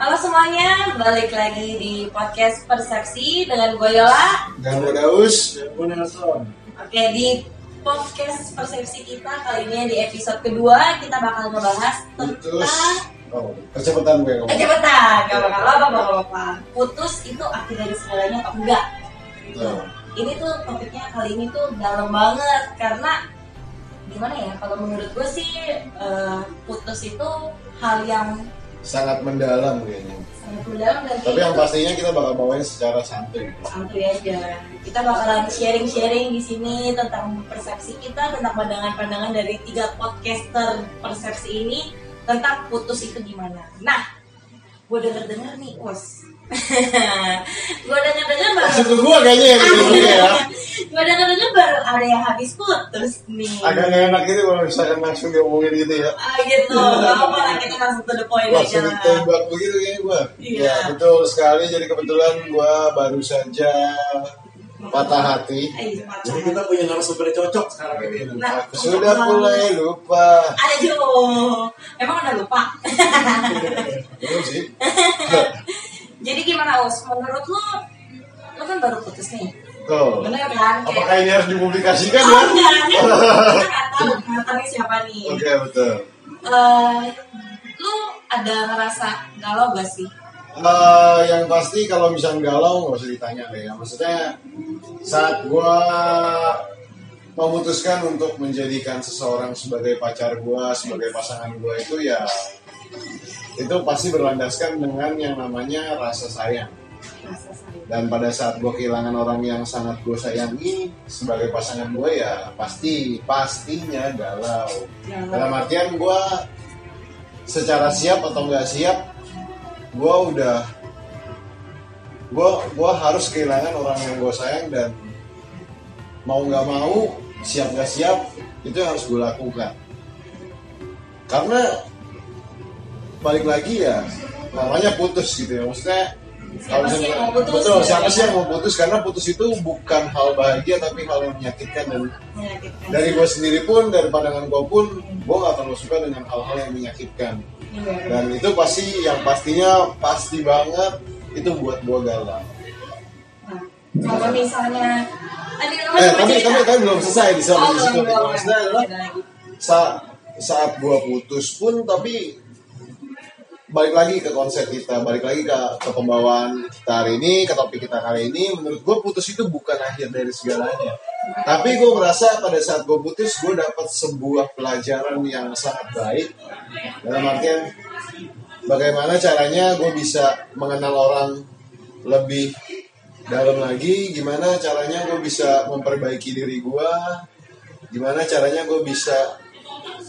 Halo semuanya, balik lagi di podcast Persepsi dengan gue Yola. Dan gue Daus. Dan gue Nelson. Oke, di podcast Persepsi kita kali ini di episode kedua kita bakal ngebahas Putus. tentang Oh, kecepatan gue ngomong. cepetan, gak bakal apa apa apa. Putus itu akhir dari segalanya atau enggak? Betul. Ini tuh topiknya kali ini tuh dalam banget karena gimana ya? Kalau menurut gue sih eh, putus itu hal yang Sangat mendalam kayaknya. sangat mendalam dan Tapi yang pastinya kita bakal bawain secara santai. santuy aja. Kita bakalan sharing-sharing di sini tentang persepsi kita tentang pandangan-pandangan dari tiga podcaster persepsi ini tentang putus itu gimana. Nah, gue denger-denger nih, bos. gue denger-denger baru Maksud gue kayaknya yang gitu ya. gue denger-denger baru ada yang habis putus nih. Agak gak enak gitu kalau misalkan langsung diomongin gitu ya. Ah, gitu, gak apa lah kita langsung to the point aja Langsung lah. ditembak begitu kayaknya gue. Iya. Ya betul sekali. Jadi kebetulan gue baru saja patah hati. Patah. Jadi kita punya narasumber cocok sekarang ini. Nah, Aku sudah mulai lupa. Aduh, emang udah lupa. Belum sih. Jadi gimana Us? Menurut lu, lu kan baru putus nih, Tuh. bener kan? Apakah ini harus dipublikasikan oh ya? enggak, kan kita nggak tahu mantannya siapa nih. Oke betul. Eh, lu ada ngerasa galau gak sih? Eh, yang pasti kalau misalnya galau nggak usah ditanya deh ya. Maksudnya saat gua memutuskan untuk menjadikan seseorang sebagai pacar gua, sebagai pasangan gua itu ya itu pasti berlandaskan dengan yang namanya rasa sayang. Dan pada saat gua kehilangan orang yang sangat gue sayangi sebagai pasangan gue ya pasti pastinya galau. Dalam artian gue secara siap atau nggak siap, gue udah gue gua harus kehilangan orang yang gue sayang dan mau nggak mau siap nggak siap itu yang harus gue lakukan. Karena balik lagi ya namanya putus gitu ya maksudnya Siapa kalau sih yang mau putus? betul siapa sih yang mau putus karena putus itu bukan hal bahagia tapi hal yang menyakitkan dan Menyakitkan. dari gue sendiri pun dari pandangan gue pun gue gak terlalu suka dengan hal-hal yang menyakitkan. Dan itu pasti yang pastinya pasti banget itu buat gue galau Nah, kalau misalnya eh tapi tapi tapi belum selesai di Oh, di situ. belum, maksudnya adalah saat saat gue putus pun tapi balik lagi ke konsep kita balik lagi ke, ke pembawaan kita hari ini ke topik kita kali ini. Menurut gue putus itu bukan akhir dari segalanya tapi gue merasa pada saat gue putus gue dapat sebuah pelajaran yang sangat baik. Dalam artian bagaimana caranya gue bisa mengenal orang lebih dalam lagi? Gimana caranya gue bisa memperbaiki diri gue gimana caranya gue bisa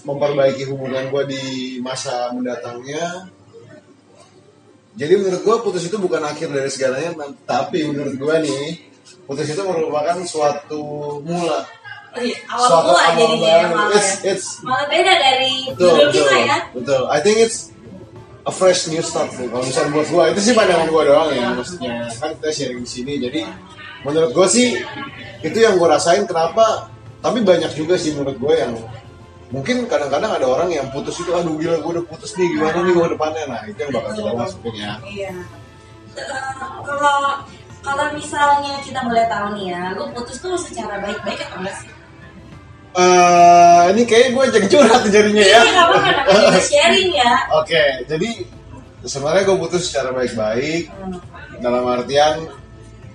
memperbaiki hubungan gue di masa mendatangnya? Jadi menurut gue putus itu bukan akhir dari segalanya tapi menurut gue nih putus itu merupakan suatu mula. Oh, iya, awal suatu mula jadinya ya, malah it's, ya. it's Malah beda dari betul judul betul kita ya. betul. I think it's a fresh new start tuh kalau misalnya buat gue itu sih pandangan gue doang ya maksudnya. Kan kita sharing di sini jadi menurut gue sih itu yang gue rasain kenapa tapi banyak juga sih menurut gue yang mungkin kadang-kadang ada orang yang putus itu aduh gila gue udah putus nih gimana nih gue depannya? Nah itu yang bakal kita bahas mungkin ya. Iya. Eh, Kalau kalau misalnya kita boleh tahu nih ya, lu putus tuh secara baik-baik atau enggak sih? Eh, ini kayaknya gue jadi curhat jadinya ya Iya, sharing ya. Oke, jadi sebenarnya gue putus secara baik-baik Hmm. dalam artian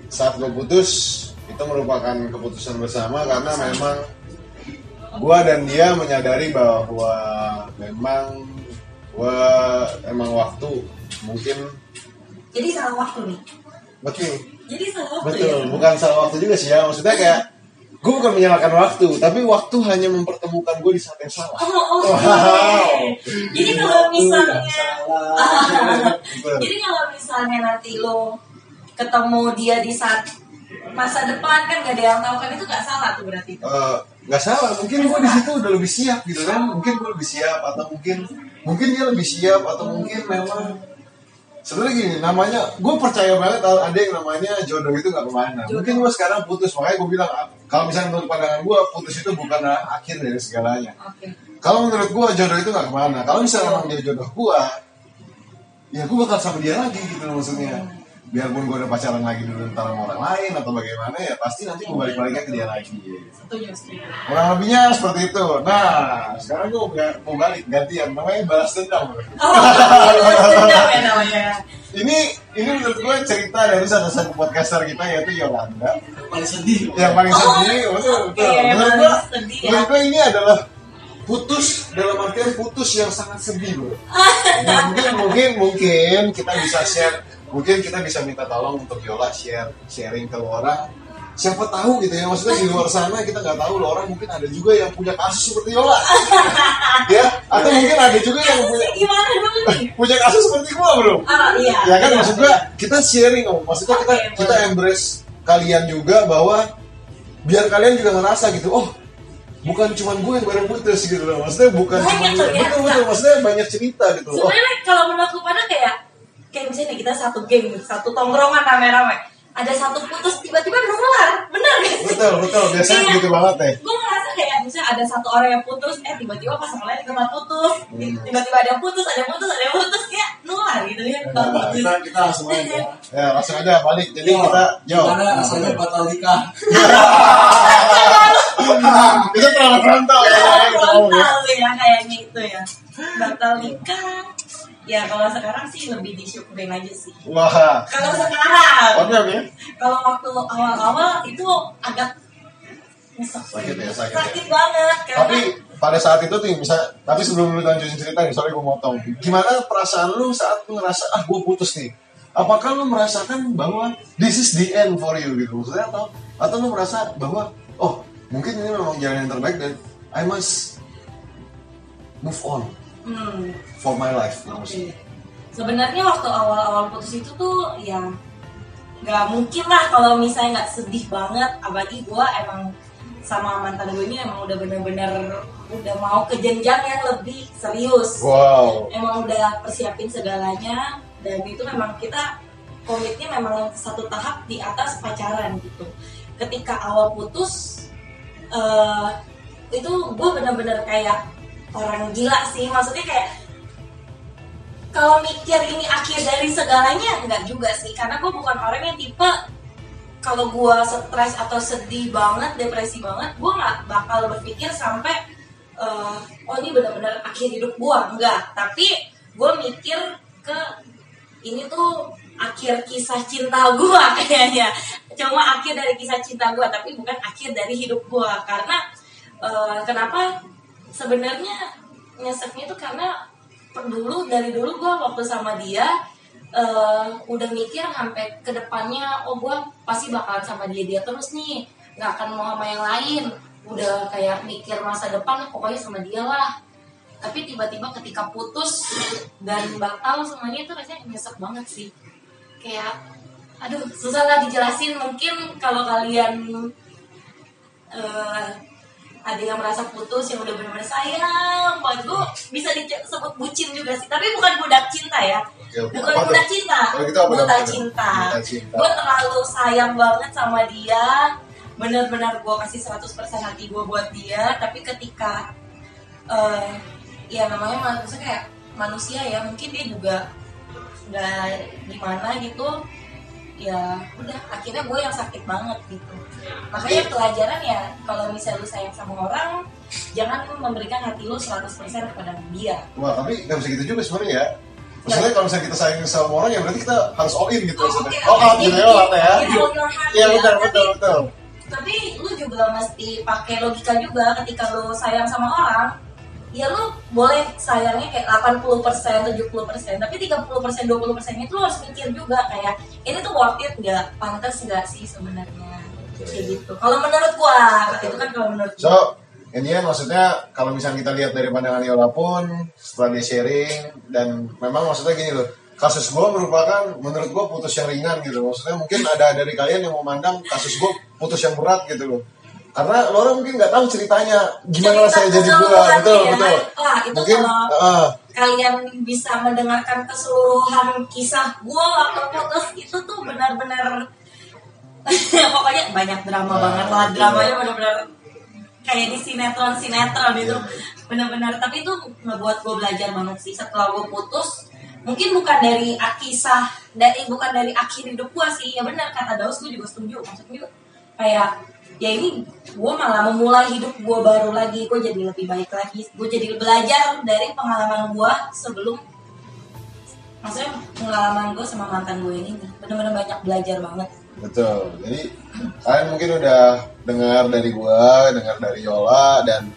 saat gue putus itu merupakan keputusan bersama karena memang gue dan dia menyadari bahwa memang gue emang waktu mungkin Jadi salah waktu nih. Betul Jadi salah waktu betul ya. bukan salah waktu juga sih ya maksudnya kayak gue bukan menyalahkan waktu tapi waktu hanya mempertemukan gue di saat yang salah Oh, oh, Wow. Jadi kalau misalnya. Jadi kalau misalnya nanti lo ketemu dia di saat masa depan kan gak ada yang tahu kan itu gak salah tuh berarti. Eh, nggak salah mungkin gue di situ udah lebih siap gitu kan mungkin gue lebih siap atau mungkin mungkin dia lebih siap atau mungkin memang sebenarnya gini namanya gue percaya banget ada yang namanya jodoh itu nggak ke mana Jodoh. mungkin gue sekarang putus makanya gue bilang kalau misalnya menurut pandangan gue putus itu bukan akhir dari segalanya Oke. kalau menurut gue jodoh itu nggak ke mana kalau misalnya memang dia jodoh gue ya gue bakal sama dia lagi gitu maksudnya biarpun gue udah pacaran lagi dulu ntar sama orang lain atau bagaimana ya pasti nanti gue balik baliknya ke dia lagi Setuju, setuju. kurang lebihnya seperti itu nah sekarang gue mau balik gantian namanya balas dendam. Oh, balas dendam ya namanya. ini ini menurut gue cerita dari salah satu podcaster kita yaitu Yolanda Paling sedih. yang paling Oh, sedih betul betul menurut gue sedih ya. menurut gue ini adalah putus dalam artian putus yang sangat sedih bro Nah, mungkin mungkin mungkin kita bisa share mungkin kita bisa minta tolong untuk Yola share sharing ke orang siapa tahu gitu ya maksudnya di luar sana kita nggak tahu loh orang mungkin ada juga yang punya kasus seperti Yola. Ya atau mungkin ada juga yang punya Gimana punya kasus seperti gua bro. Ah, iya. ya kan iya, maksud gua kita sharing om. Maksudnya kita Oke, kita embrace kalian juga bahwa biar kalian juga ngerasa gitu oh bukan cuma gue yang bareng putus gitu loh. Maksudnya bukan cuma gue betul betul. Maksudnya banyak cerita gitu loh. Sebenarnya kalau menurutku pada kayak kita satu geng, satu tongkrongan rame-rame. Ada satu putus tiba-tiba nular, bener gak sih? betul betul biasanya Iya. gitu banget deh Gue ngerasa kayak misalnya ada satu orang yang putus, eh tiba-tiba pas yang lain juga putus, Hmm. tiba-tiba ada yang putus, ada yang putus, ada yang putus, kayak nular gitu ya. Nah, Nah, putus. kita kita langsung aja. ya langsung aja balik jadi Yo, kita yo Gimana rasanya batal nikah? itu terlalu frontal ya ya. frontal ya kayaknya itu ya. Batal nikah. Ya kalau sekarang sih lebih disyukurin aja sih. wah. Kalau sekarang, oke oke. Kalau waktu awal-awal itu agak nyesek. Sakit ya, sakit ya. sakit banget karena tapi pada saat itu tuh bisa tapi sebelum lu lanjutin cerita nih sorry gue motong. Gimana perasaan lu saat lu ngerasa ah gue putus nih. Apakah lu merasakan bahwa this is the end for you gitu maksudnya? Atau atau lu merasa bahwa oh mungkin ini memang jalan yang terbaik dan I must move on hmm, for my life maksudnya. Sebenarnya waktu awal-awal putus itu tuh ya nggak mungkin lah kalau misalnya nggak sedih banget. Apalagi gue emang sama mantan gue ini emang udah bener-bener udah mau ke jenjang yang lebih serius. Wow. Emang udah persiapin segalanya. Dan itu memang kita komitnya memang satu tahap di atas pacaran gitu. Ketika awal putus eh, itu gue bener-bener kayak orang gila sih. Maksudnya kayak kalau mikir ini akhir dari segalanya enggak juga sih. Karena gue bukan orang yang tipe kalau gue stres atau sedih banget depresi banget gue nggak bakal berpikir sampai eh, oh ini benar-benar akhir hidup gue enggak. Tapi gue mikir ke ini tuh akhir kisah cinta gue kayaknya. Cuma akhir dari kisah cinta gue tapi bukan akhir dari hidup gue karena eh, kenapa sebenarnya nyeseknya itu karena dulu dari dulu gue waktu sama dia eh, udah mikir sampai ke depannya oh gue pasti bakalan sama dia dia terus nih nggak akan mau sama yang lain. Udah kayak mikir masa depan pokoknya sama dia lah. Tapi tiba-tiba ketika putus dan batal semuanya itu rasanya nyesek banget sih. Kayak aduh susah lah dijelasin. Mungkin kalau kalian eh, ada yang merasa putus yang udah benar-benar sayang banget. Gue bisa disebut bucin juga sih tapi bukan budak cinta ya. Oke, bukan budak cinta gitu buta cinta. Gue terlalu sayang banget sama dia. Benar-benar gue kasih 100% hati gue buat dia tapi ketika eh, ya namanya manusia kayak manusia ya mungkin dia juga udah gimana gitu ya udah akhirnya gue yang sakit banget gitu makanya pelajaran ya kalau misalnya lu sayang sama orang jangan memberikan hati lu 100% kepada dia Wah, tapi nggak bisa gitu juga sebenarnya ya. Maksudnya kalau misalnya kita sayang sama orang ya berarti kita harus all in gitu Oh, maksudnya. oke, All oke. out gitu ya, Lata ya. Iya, all ya. betul betul betul. tapi lu juga mesti pakai logika juga ketika lu sayang sama orang ya lu boleh sayangnya kayak 80% 70% tapi 30% 20% itu lu harus mikir juga kayak ini tuh worth it nggak? Pantas nggak sih sebenarnya? Kayak gitu. Kalau menurut gua itu kan kalau menurut gua So, ini ya maksudnya kalau misalnya kita lihat dari pandangan Yola pun setelah dia sharing dan memang maksudnya gini loh kasus gue merupakan menurut gue putus yang ringan gitu maksudnya mungkin ada dari kalian yang memandang kasus gue putus yang berat gitu loh karena lo orang mungkin nggak tahu ceritanya gimana Cerita rasanya jadi gue betul ya. betul. Wah, itu mungkin kalau- ah, kalian bisa mendengarkan keseluruhan kisah gua waktu putus itu tuh benar-benar pokoknya banyak drama Nah, banget lah. Dramanya benar-benar kayak di sinetron sinetron itu Iya. benar-benar. Tapi itu ngebuat gue belajar banget sih setelah gue putus. Mungkin bukan dari kisah dari bukan dari akhir hidup gue sih. Ya benar kata Daus gue juga setuju. Maksudnya kayak ya ini gue malah memulai hidup gue baru lagi gue jadi lebih baik lagi gue jadi belajar dari pengalaman gue sebelum maksudnya pengalaman gue sama mantan gue ini nih bener-bener banyak belajar banget Betul. Jadi kalian mungkin udah dengar dari gua, dengar dari Yola dan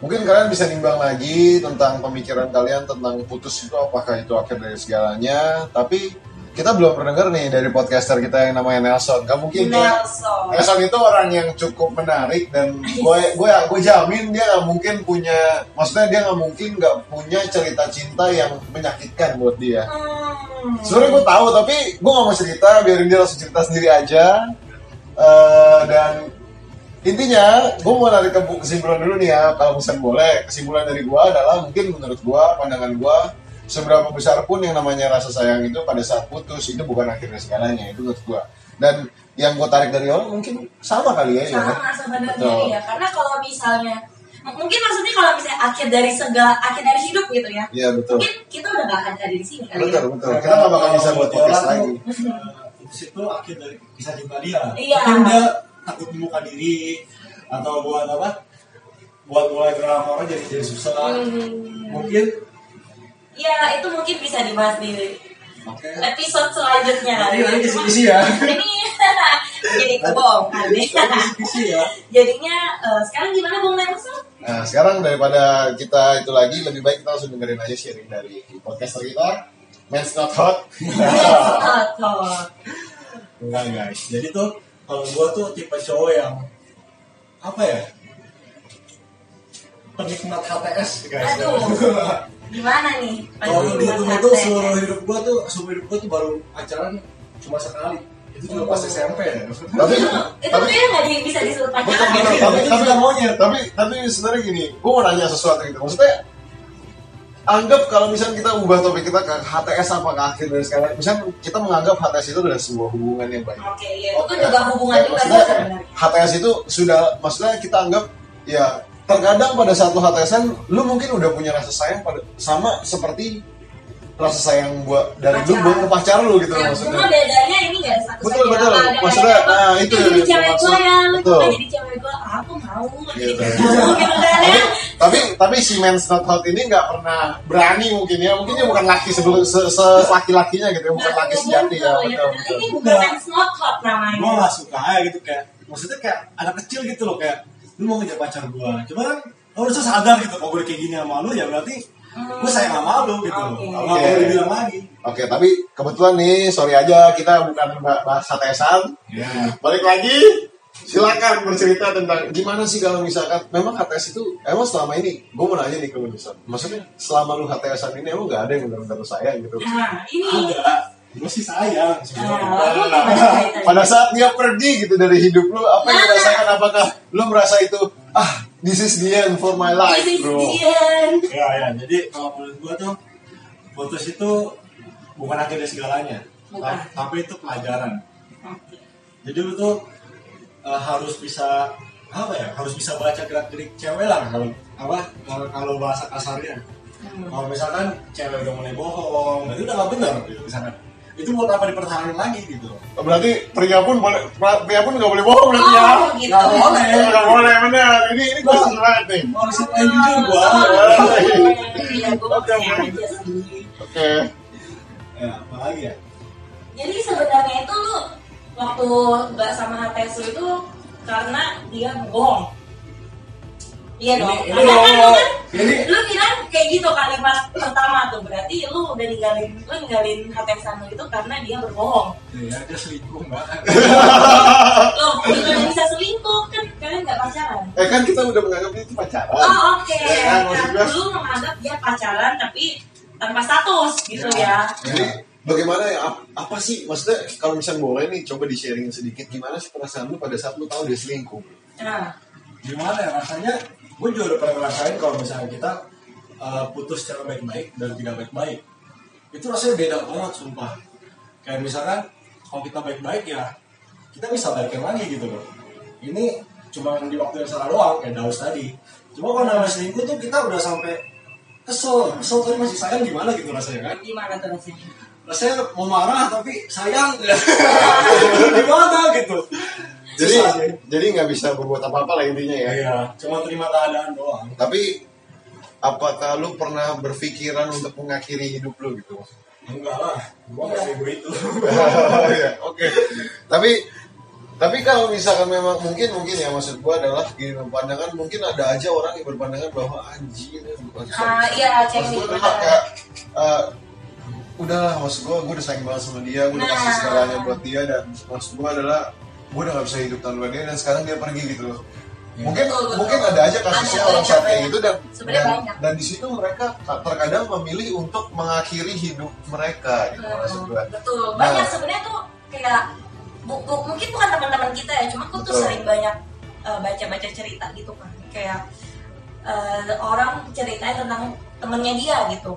mungkin kalian bisa nimbang lagi tentang pemikiran kalian tentang putus itu apakah itu akhir dari segalanya. Tapi kita belum pernah dengar nih dari podcaster kita yang namanya Nelson. Gak mungkin Nelson Nelson itu orang yang cukup menarik dan gue gue gue jamin dia nggak mungkin punya maksudnya dia nggak mungkin nggak punya cerita cinta yang menyakitkan buat dia. Hmm. Sebenarnya gue tahu tapi gue gak mau cerita biarin dia langsung cerita sendiri aja Eh, dan intinya gue mau narik ke kesimpulan dulu nih ya kalau misalnya boleh kesimpulan dari gue adalah mungkin menurut gue pandangan gue seberapa besar pun yang namanya rasa sayang itu pada saat putus itu bukan akhirnya segalanya itu menurut gue dan yang gue tarik dari orang mungkin sama kali ya ya kan? sama sebenarnya Betul. ya karena kalau misalnya m- mungkin maksudnya kalau misalnya akhir dari segala akhir dari hidup gitu ya Iya betul mungkin kita udah gak akan ada di sini kali betul ya betul kita gak bakal bisa buat podcast lagi eh, Putus itu akhir dari kisah cinta dia. Iya. Mungkin dia takut membuka diri atau buat apa? Buat mulai drama orang jadi jadi susah. Hmm. Mungkin ya itu mungkin bisa dibahas di oke. episode selanjutnya nanti Cuma kisi-kisi ya. ini jadi kisi-kisi ya. jadinya eh, sekarang gimana bung Nelson Nah, sekarang daripada kita itu lagi, lebih baik kita langsung dengerin aja sharing dari podcaster kita, Men's Not Hot. Atau Enggak guys. Jadi tuh kalau gua tuh tipe cowok yang apa ya? Penikmat HTS guys. Aduh. gimana nih Kalau dihitung itu seluruh hidup gua tuh seumur hidup gua tuh baru pacaran cuma sekali. Itu juga pas SMP ya. tapi, itu tapi, dia nggak bisa disuruh pacaran ya? tapi, tapi, maunya. tapi, tapi sebenarnya gini, gue mau nanya sesuatu gitu. Maksudnya, anggap kalau misalnya kita ubah topik kita ke HTS apa ke akhir dari sekarang, misalnya kita menganggap HTS itu adalah sebuah hubungan yang baik. oke ya itu juga hubungan juga sih Maksudnya, sebenarnya HTS itu sudah, maksudnya kita anggap ya terkadang pada saat lu HTSan, lu mungkin udah punya rasa sayang pada sama seperti rasa sayang buat dari lu Pacaran. buat ke pacar lu gitu Ya, maksudnya. cuma bedanya ini satu Betul, betul. Maksudnya, nah, itu jadi yang cewek maksud. gue ya lu jadi cewek gue aku mau. Jadi Gitu. kamu gitu kan tapi, ya tapi tapi si Men's Not Hot ini nggak pernah berani mungkin ya. Mungkin dia bukan laki sebelum se, se laki lakinya gitu ya bukan laki sejati ya. betul betul. Ini bukan men's not hot namanya. Gua nggak suka aja gitu kayak maksudnya kayak anak kecil gitu loh kayak lu mau ngejar pacar gua. Cuma kan lu harus sadar gitu kalau gue kayak gini sama lu ya berarti gue sayang sama lu gitu loh. Oke. Nggak perlu Oke. dibilang lagi. oke tapi kebetulan nih sorry aja kita bukan bahas HTSan Ya. balik lagi silakan bercerita tentang gimana sih kalau misalkan memang HTS itu emang selama ini gue mau nanya nih ke maksudnya selama lu HTSan ini emang nggak ada yang benar-benar sayang gitu nah ini Ada. Gue sih sayang Nah, sebenarnya. ceritanya? pada saat dia pergi gitu dari hidup lu apa yang lu rasakan apakah lu merasa itu ah this is the end for my life bro. Ya ya. Jadi kalau menurut gua tuh putus itu bukan akhir dari segalanya. Bukan. Ta- Tapi itu pelajaran. Jadi lu tuh eh, harus bisa apa ya? Harus bisa baca gerak gerik cewek lah kalau apa kalau kalau bahasa kasarnya. Hmm. Kalau misalkan cewek udah mulai bohong, berarti udah gak benar gitu misalkan. Itu buat apa dipertahankan lagi gitu. berarti pria pun boleh pria pun nggak boleh bohong berarti ya Oh, gitu. Nggak boleh. nggak boleh benar ini ini gue seneng banget nih Harus yang jujur gua. Iya, gue Oke, oke. Ya, apa lagi ya? Jadi sebenarnya itu lu waktu nggak sama HTS itu karena dia bohong. Iya dong. Ini- ini- kan lu kan ini- lu bilang kayak gitu kalimat pertama tuh berarti lu udah ninggalin lu ninggalin HTS lu itu karena dia berbohong. Ya, dia selingkuh mbak. Lo gimana bisa selingkuh kan kalian nggak pacaran? eh kan kita udah menganggap itu pacaran Oh oke. Ya kan, gua- lu menganggap dia pacaran tapi tanpa status gitu ya. jadi bagaimana ya ap- apa sih maksudnya kalau misalnya boleh nih coba di sharing sedikit gimana sih perasaan lu pada saat lu tahu dia selingkuh Nah, Gimana ya rasanya? Gue juga udah pernah ngerasain kalau misalnya kita uh, putus secara baik-baik dan tidak baik-baik. Itu rasanya beda banget sumpah. Kayak misalkan kalau kita baik-baik ya kita bisa balikin lagi gitu loh. Ini cuma di waktu yang salah doang kayak Daus tadi. Cuma kalau namanya selingkuh tuh kita udah sampai kesel kesel tapi masih sayang gimana gitu rasanya kan Gimana tuh rasanya? rasanya mau marah tapi sayang gimana gitu Jadi Susah jadi nggak bisa berbuat apa-apa lah intinya ya. iya cuma terima keadaan doang Tapi apakah lu pernah berpikiran untuk mengakhiri hidup lu gitu? enggak lah gua nggak sego itu Oh, iya, Oke. Tapi tapi kalau misalkan memang mungkin mungkin ya maksud gua adalah gini pandangan mungkin ada aja orang yang berpandangan bahwa anjing bukan Ah, iya, Maksud cek gua nih, adalah kayak eh, udahlah maksud gua gua udah sayang banget sama dia, gua udah kasih Nah. segalanya buat dia dan maksud gua adalah gua udah gak bisa hidup tanpa dia dan sekarang dia pergi gitu loh. Mungkin Betul, betul. mungkin ada aja kasusnya Ada, orang banyak, banyak. gitu dan Sebenarnya dan, banyak. dan di situ mereka terkadang memilih untuk mengakhiri hidup mereka gitu maksud gua. Betul. Banyak Nah. sebenarnya tuh kayak bu- bu- mungkin bukan teman-teman kita ya, cuma aku tuh Betul. sering banyak uh, baca-baca cerita gitu kan. Kayak uh, orang ceritain tentang temennya dia gitu.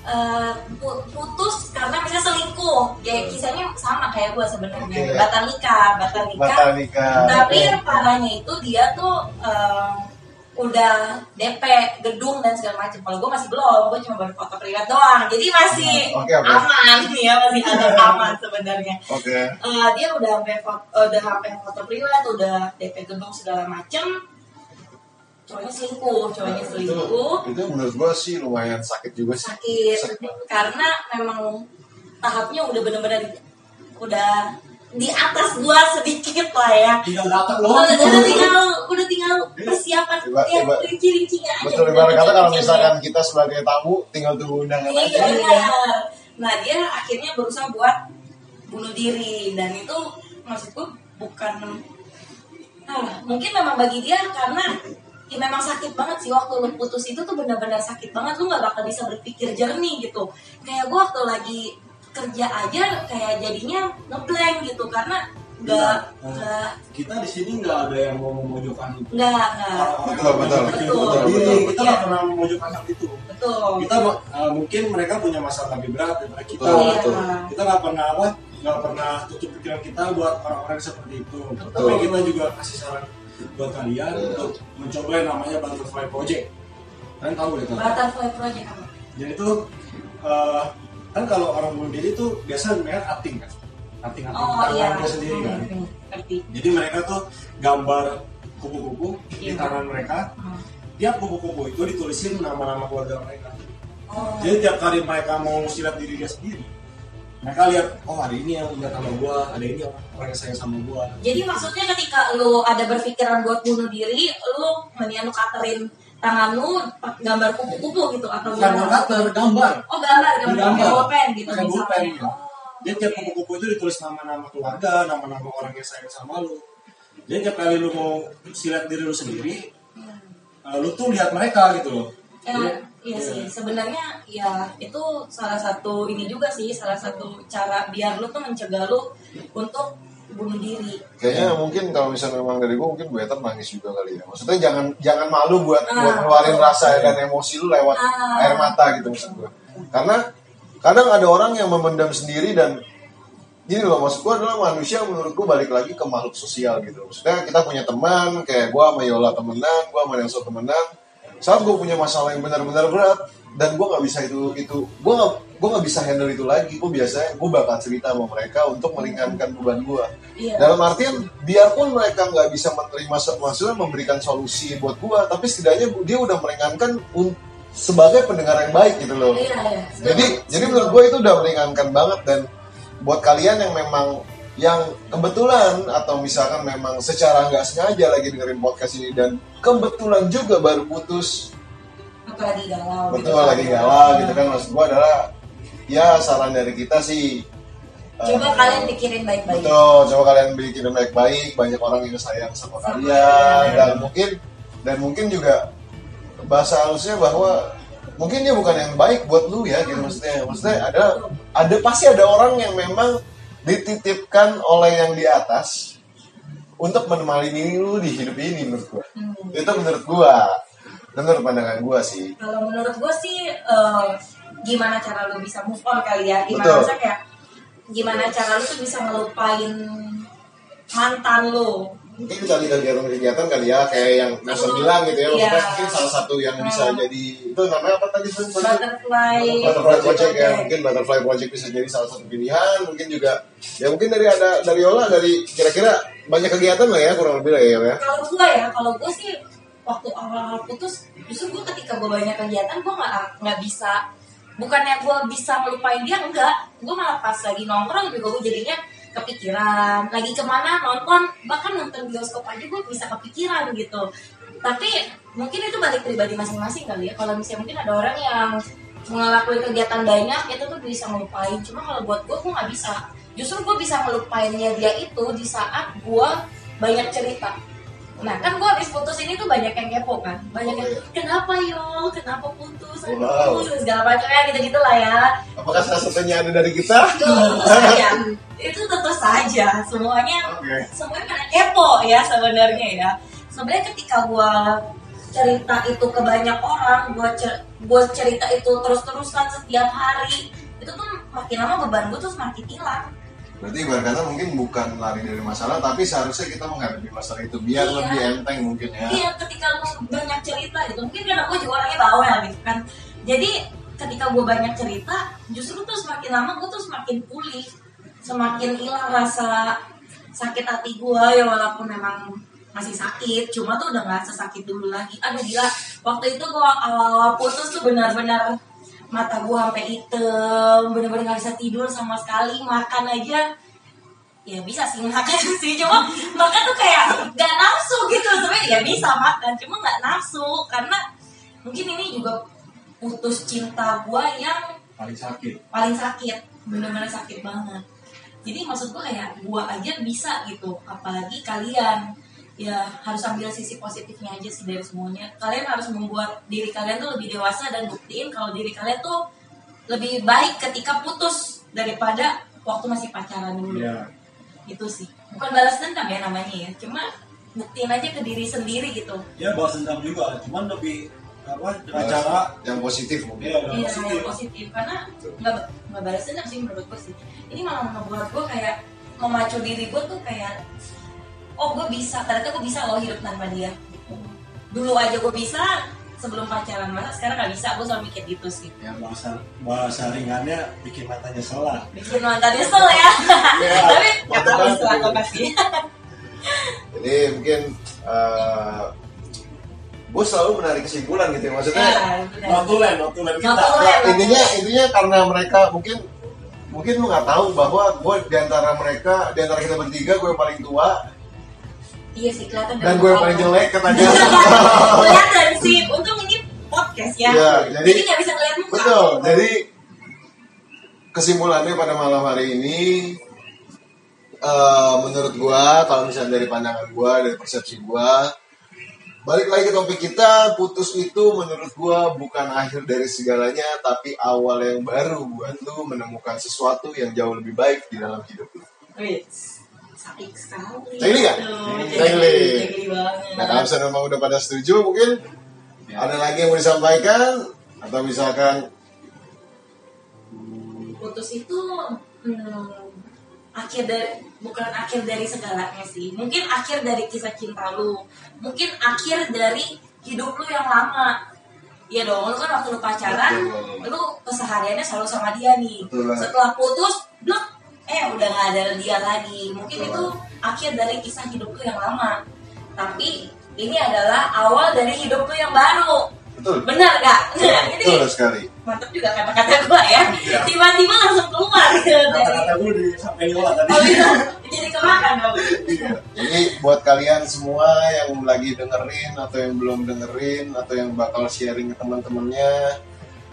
Uh, pu- putus karena misalnya selingkuh ya kisahnya sama kayak gue sebenarnya Oke. batal nikah batal nikah Batal nikah. tapi yang parahnya itu dia tuh um, udah DP gedung dan segala macam. Kalau gue masih belum, gue cuma baru foto priwet doang. Jadi masih Oke, oke. aman nih ya, masih ada aman sebenarnya. Oke. Eh, dia udah sampai foto, udah sampai foto priwet, udah DP gedung segala macem. Cowoknya selingkuh, cowoknya itu, selingkuh, itu menurut gua sih lumayan sakit juga sih. sakit. Sakit. Karena memang tahapnya udah bener-bener udah di atas gua sedikit lah ya. tinggal datang Udah, doang udah tinggal udah tinggal persiapan Iba- yang rinci-rincinya aja. Betul ibarat kata kalau misalkan kita sebagai tamu tinggal tunggu undangan Iya, aja. benar. Nah dia akhirnya berusaha buat bunuh diri dan itu maksudku bukan ah, mungkin memang bagi dia karena ya memang sakit banget sih waktu lu putus itu tuh benar-benar sakit banget. Lu nggak bakal bisa berpikir jernih gitu. Kayak gua waktu lagi kerja aja kayak jadinya ngeblank gitu karena nggak nggak kita di sini nggak ada yang mau memojokkan itu. Nggak nggak. Betul, betul, betul, betul, betul. kita nggak pernah memojokkan hal itu. Betul. Kita uh, mungkin mereka punya masalah lebih berat daripada kita. Betul, Iya. betul. kita nggak pernah apa nggak pernah tutup pikiran kita buat orang-orang seperti itu. Tapi kita juga kasih saran buat kalian untuk mencoba yang namanya butterfly project. Kalian tahu gitu butterfly project apa? Jadi itu uh, kan kalau orang bunuh diri itu biasa mereka acting kan? Acting acting oh iya. dia sendiri kan? Hmm, jadi mereka tuh gambar kupu-kupu di Iya. tangan mereka. Hmm. tiap kupu-kupu itu ditulisin nama-nama keluarga mereka. Oh. Jadi tiap kali mereka mau silat diri dia sendiri mereka lihat oh hari ini yang lihat sama gua ada ini orang yang sayang sama gua Jadi maksudnya ketika lu ada berpikiran buat bunuh diri, lu mendingan lu katerin tangan lu gambar kupu-kupu gitu atau bukan gimana? gambar gambar Oh gambar, gambar Gambar. bolpen gitu Pakai misalnya. ya. Jadi tiap kupu-kupu itu ditulis nama-nama keluarga nama-nama orang yang sayang sama lu jadi tiap kali lu mau silat diri lu sendiri uh, lu tuh lihat mereka gitu loh Ya, Jadi, iya sih. Sebenarnya ya itu salah satu ini juga sih, salah satu cara biar lu tuh mencegah lu untuk bunuh diri. Kayaknya mungkin kalau misalnya memang dari gua mungkin better nangis juga kali ya. Maksudnya jangan jangan malu buat Ah, buat ngeluarin betul. rasa dan emosi lu lewat Ah. air mata gitu maksud gua. Karena kadang ada orang yang memendam sendiri dan gini loh maksud gua adalah manusia menurut gua balik lagi ke makhluk sosial gitu. Maksudnya kita punya teman kayak gua sama Yola temenan, gua sama Nelson temenan. Saat gua punya masalah yang benar-benar berat dan gua nggak bisa itu itu gua nggak gua nggak bisa handle itu lagi. Gua biasanya gua bakal cerita sama mereka untuk meringankan beban gua. Iya. Dalam artian biarpun mereka nggak bisa menerima maksudnya memberikan solusi buat gua, tapi setidaknya dia udah meringankan un- sebagai pendengar yang baik gitu loh. Iya, iya. Jadi jadi menurut gue itu udah meringankan banget dan buat kalian yang memang yang kebetulan atau misalkan memang secara nggak sengaja lagi dengerin podcast ini dan kebetulan juga baru putus Atau lagi galau betul kan. lagi galau gitu kan maksud gue adalah ya saran dari kita sih Coba eh, kalian pikirin baik-baik. Betul, coba kalian yang baik-baik, banyak orang yang sayang sama Sama kalian kalian. dan mungkin dan mungkin juga bahasa halusnya bahwa mungkin dia bukan yang baik buat lu ya gitu maksudnya. Maksudnya ada ada pasti ada orang yang memang dititipkan oleh yang di atas untuk menemani lu di hidup ini menurut gua. Hmm. Itu menurut gua. Menurut pandangan gua sih. Kalau menurut gue sih eh, gimana cara lu bisa move on kali ya? Gimana Betul. maksudnya kayak gimana cara lu tuh bisa ngelupain mantan lu mungkin kita lihat kegiatan-kegiatan kali ya kayak yang Nelson bilang gitu ya maksudnya Iya. mungkin salah satu yang bisa Hmm. jadi itu namanya apa tadi butterfly. Butterfly project ya mungkin butterfly project bisa jadi salah satu pilihan mungkin juga ya mungkin dari ada dari Yola dari kira-kira banyak kegiatan lah ya kurang lebih lah ya ya kalau gue ya kalau gue sih waktu awal-awal putus justru gue ketika gue banyak kegiatan gue nggak nggak bisa bukannya gue bisa ngelupain dia enggak. Gue malah pas lagi nongkrong juga gue jadinya kepikiran. Lagi ke mana nonton bahkan nonton bioskop aja gue bisa kepikiran gitu. Tapi mungkin itu balik pribadi masing-masing kali ya. Kalau misalnya mungkin ada orang yang ngelakuin kegiatan banyak itu tuh bisa ngelupain. Cuma kalau buat gue gue nggak bisa. Justru gue bisa ngelupainnya dia itu di saat gue banyak cerita Nah kan gue habis putus ini tuh banyak yang kepo kan. Banyak yang kenapa yo, kenapa putus, aduh, Wow. segala macam. Ya gitu-gitu lah ya. Apakah salah satunya ada dari kita? Itu tentu saja, itu tentu saja. Semuanya, Oke. semuanya pada kepo ya sebenarnya ya. Sebenarnya ketika gue cerita itu ke banyak orang Gue cer gua cerita itu terus-terusan setiap hari Itu tuh makin lama beban gue tuh semakin hilang berarti ibarat kata mungkin bukan lari dari masalah tapi seharusnya kita menghadapi masalah itu biar Iya. lebih enteng mungkin ya Iya, ketika lu banyak cerita gitu, mungkin karena gue juga orangnya bawel gitu kan. Jadi ketika gue banyak cerita, justru tuh semakin lama gue tuh semakin pulih, semakin hilang rasa sakit hati gue ya walaupun memang masih sakit, cuma tuh udah nggak sesakit dulu lagi. Aduh gila, waktu itu gue awal-awal putus tuh benar-benar mata gue sampai hitam, benar-benar nggak bisa tidur sama sekali, makan aja. Ya bisa sih makan sih cuma makan tuh kayak nggak nafsu gitu. Sebenarnya ya bisa makan cuma nggak nafsu. Karena mungkin ini juga putus cinta gua yang paling sakit. paling sakit bener-bener sakit banget. Jadi maksud gua kayak gua aja bisa gitu apalagi kalian ya harus ambil sisi positifnya aja sih dari semuanya. Kalian harus membuat diri kalian tuh lebih dewasa dan buktiin kalau diri kalian tuh lebih baik ketika putus daripada waktu masih pacaran dulu. Ya. Itu sih. Bukan balas dendam ya namanya ya cuma buktiin aja ke diri sendiri gitu. Ya balas dendam juga cuman lebih apa dengan cara yang positif mungkin. Ya iya positif yang positif. karena nggak nggak balas dendam sih menurut gue sih. Ini malah membuat gue kayak memacu diri gue tuh kayak oh gue bisa. Ternyata gue bisa loh hidup tanpa dia. Dulu aja gue bisa sebelum pacaran masa sekarang nggak bisa. Gue selalu mikir gitu sih. Ya bahasa bahasa ringannya bikin matanya salah bikin mantan nyesel ya. Iya, tapi nggak tahu istilah apa sih. Jadi mungkin eh gue selalu menarik kesimpulan gitu ya. Maksudnya ya, notulen notulen kita. Nah, intinya intinya karena mereka mungkin mungkin lu nggak tahu bahwa gue di antara mereka di antara kita bertiga gue yang paling tua iya sih kelihatan dan gue yang paling jelek katanya kelihatan sih. Untung ini podcast ya. Iya, jadi nggak bisa ngeliat muka. betul. Jadi kesimpulannya pada malam hari ini eh, menurut gue kalau misalnya dari pandangan gue dari persepsi gue balik lagi ke topik kita putus itu menurut gue bukan akhir dari segalanya tapi awal yang baru buat lu menemukan sesuatu yang jauh lebih baik di dalam hidup lu sakit sekali Cengli nggak? Cengli banget Nah kalau misalnya memang udah pada setuju mungkin ada lagi yang mau disampaikan atau misalkan putus itu hmm, akhir dari bukan akhir dari segalanya sih mungkin akhir dari kisah cinta lu mungkin akhir dari hidup lu yang lama Iya dong, lu kan waktu lu pacaran, Betul. lu kesehariannya selalu sama dia nih. Betul. Setelah putus, eh udah gak ada dia lagi. Mungkin itu akhir dari kisah hidup lu yang lama. Tapi ini adalah awal dari hidup lu yang baru. betul Benar gak? Ini betul sekali mantap juga kata-kata gue ya. Tiba-tiba langsung keluar gitu dari kata-kata gue di sampai Yola tadi Oh iya, jadi kemakan dong. Iya. Jadi buat kalian semua yang lagi dengerin atau yang belum dengerin atau yang bakal sharing ke teman-temannya,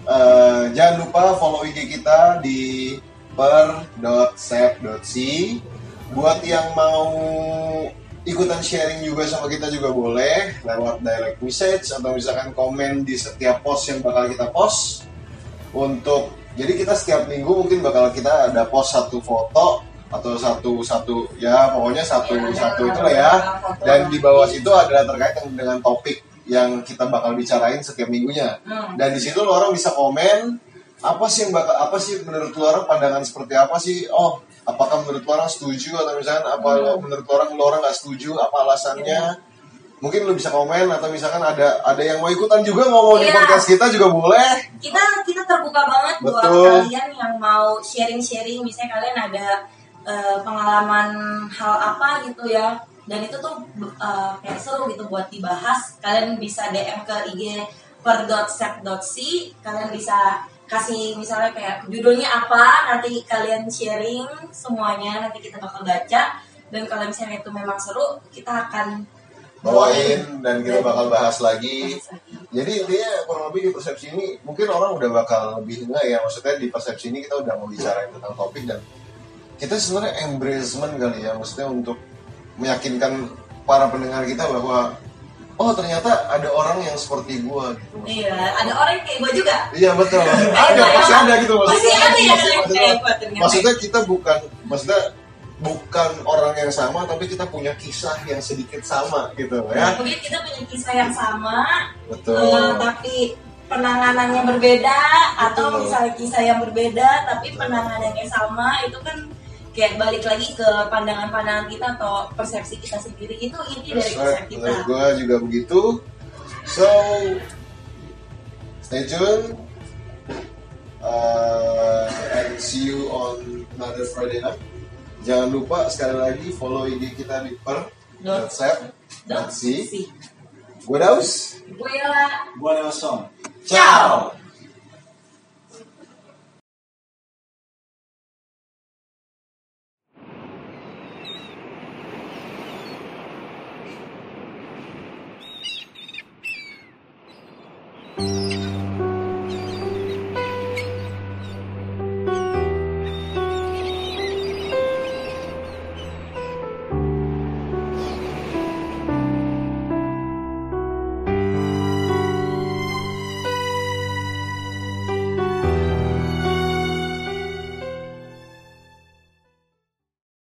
eh, jangan lupa follow IG kita di per.sep.c. Buat yang mau ikutan sharing juga sama kita juga boleh lewat direct message atau misalkan komen di setiap post yang bakal kita post untuk jadi kita setiap minggu mungkin bakal kita ada post satu foto atau satu satu ya pokoknya satu Iya, satu itulah ya dan di bawah situ adalah terkait dengan topik yang kita bakal bicarain setiap minggunya Hmm. dan di situ orang bisa komen apa sih yang bakal apa sih menurut lu orang pandangan seperti apa sih? Oh apakah menurut lu orang setuju atau misalkan apa lo- menurut lu orang lu orang nggak setuju apa alasannya? Mungkin lu bisa komen atau misalkan ada ada yang mau ikutan juga ngomong di Iya. podcast kita juga boleh. Kita kita terbuka banget buat Betul. kalian yang mau sharing-sharing. Misalnya kalian ada eh, pengalaman hal apa gitu ya. Dan itu tuh eh, kayak seru gitu buat dibahas. Kalian bisa DM ke IG per.set.c kalian bisa kasih misalnya kayak judulnya apa nanti kalian sharing semuanya nanti kita bakal baca. Dan kalau misalnya itu memang seru kita akan bawain dan kita bakal bahas lagi. Jadi intinya kurang lebih di persepsi ini mungkin orang udah bakal lebih enggak ya maksudnya di persepsi ini kita udah mau bicara tentang topik dan kita sebenarnya embracement kali ya maksudnya untuk meyakinkan para pendengar kita bahwa oh ternyata ada orang yang seperti gua gitu iya ada orang kayak gue juga. Iya betul. Ada pasti ada gitu Masih ada ya kalian maksudnya, kayak gue ternyata. maksudnya kita bukan maksudnya bukan orang yang sama tapi kita punya kisah yang sedikit sama gitu ya. Mungkin kita punya kisah yang sama, betul. eh, tapi penanganannya berbeda atau Betul. misalnya kisah yang berbeda tapi penanganannya sama itu kan kayak balik lagi ke pandangan-pandangan kita atau persepsi kita sendiri itu inti dari right. kita. Menurut gue juga begitu. So, stay tuned. Uh, and see you on another Friday night. Jangan lupa sekali lagi follow IG kita di per set Dot si. Gue Daus. Gue lah. Gua Nelson. Ciao.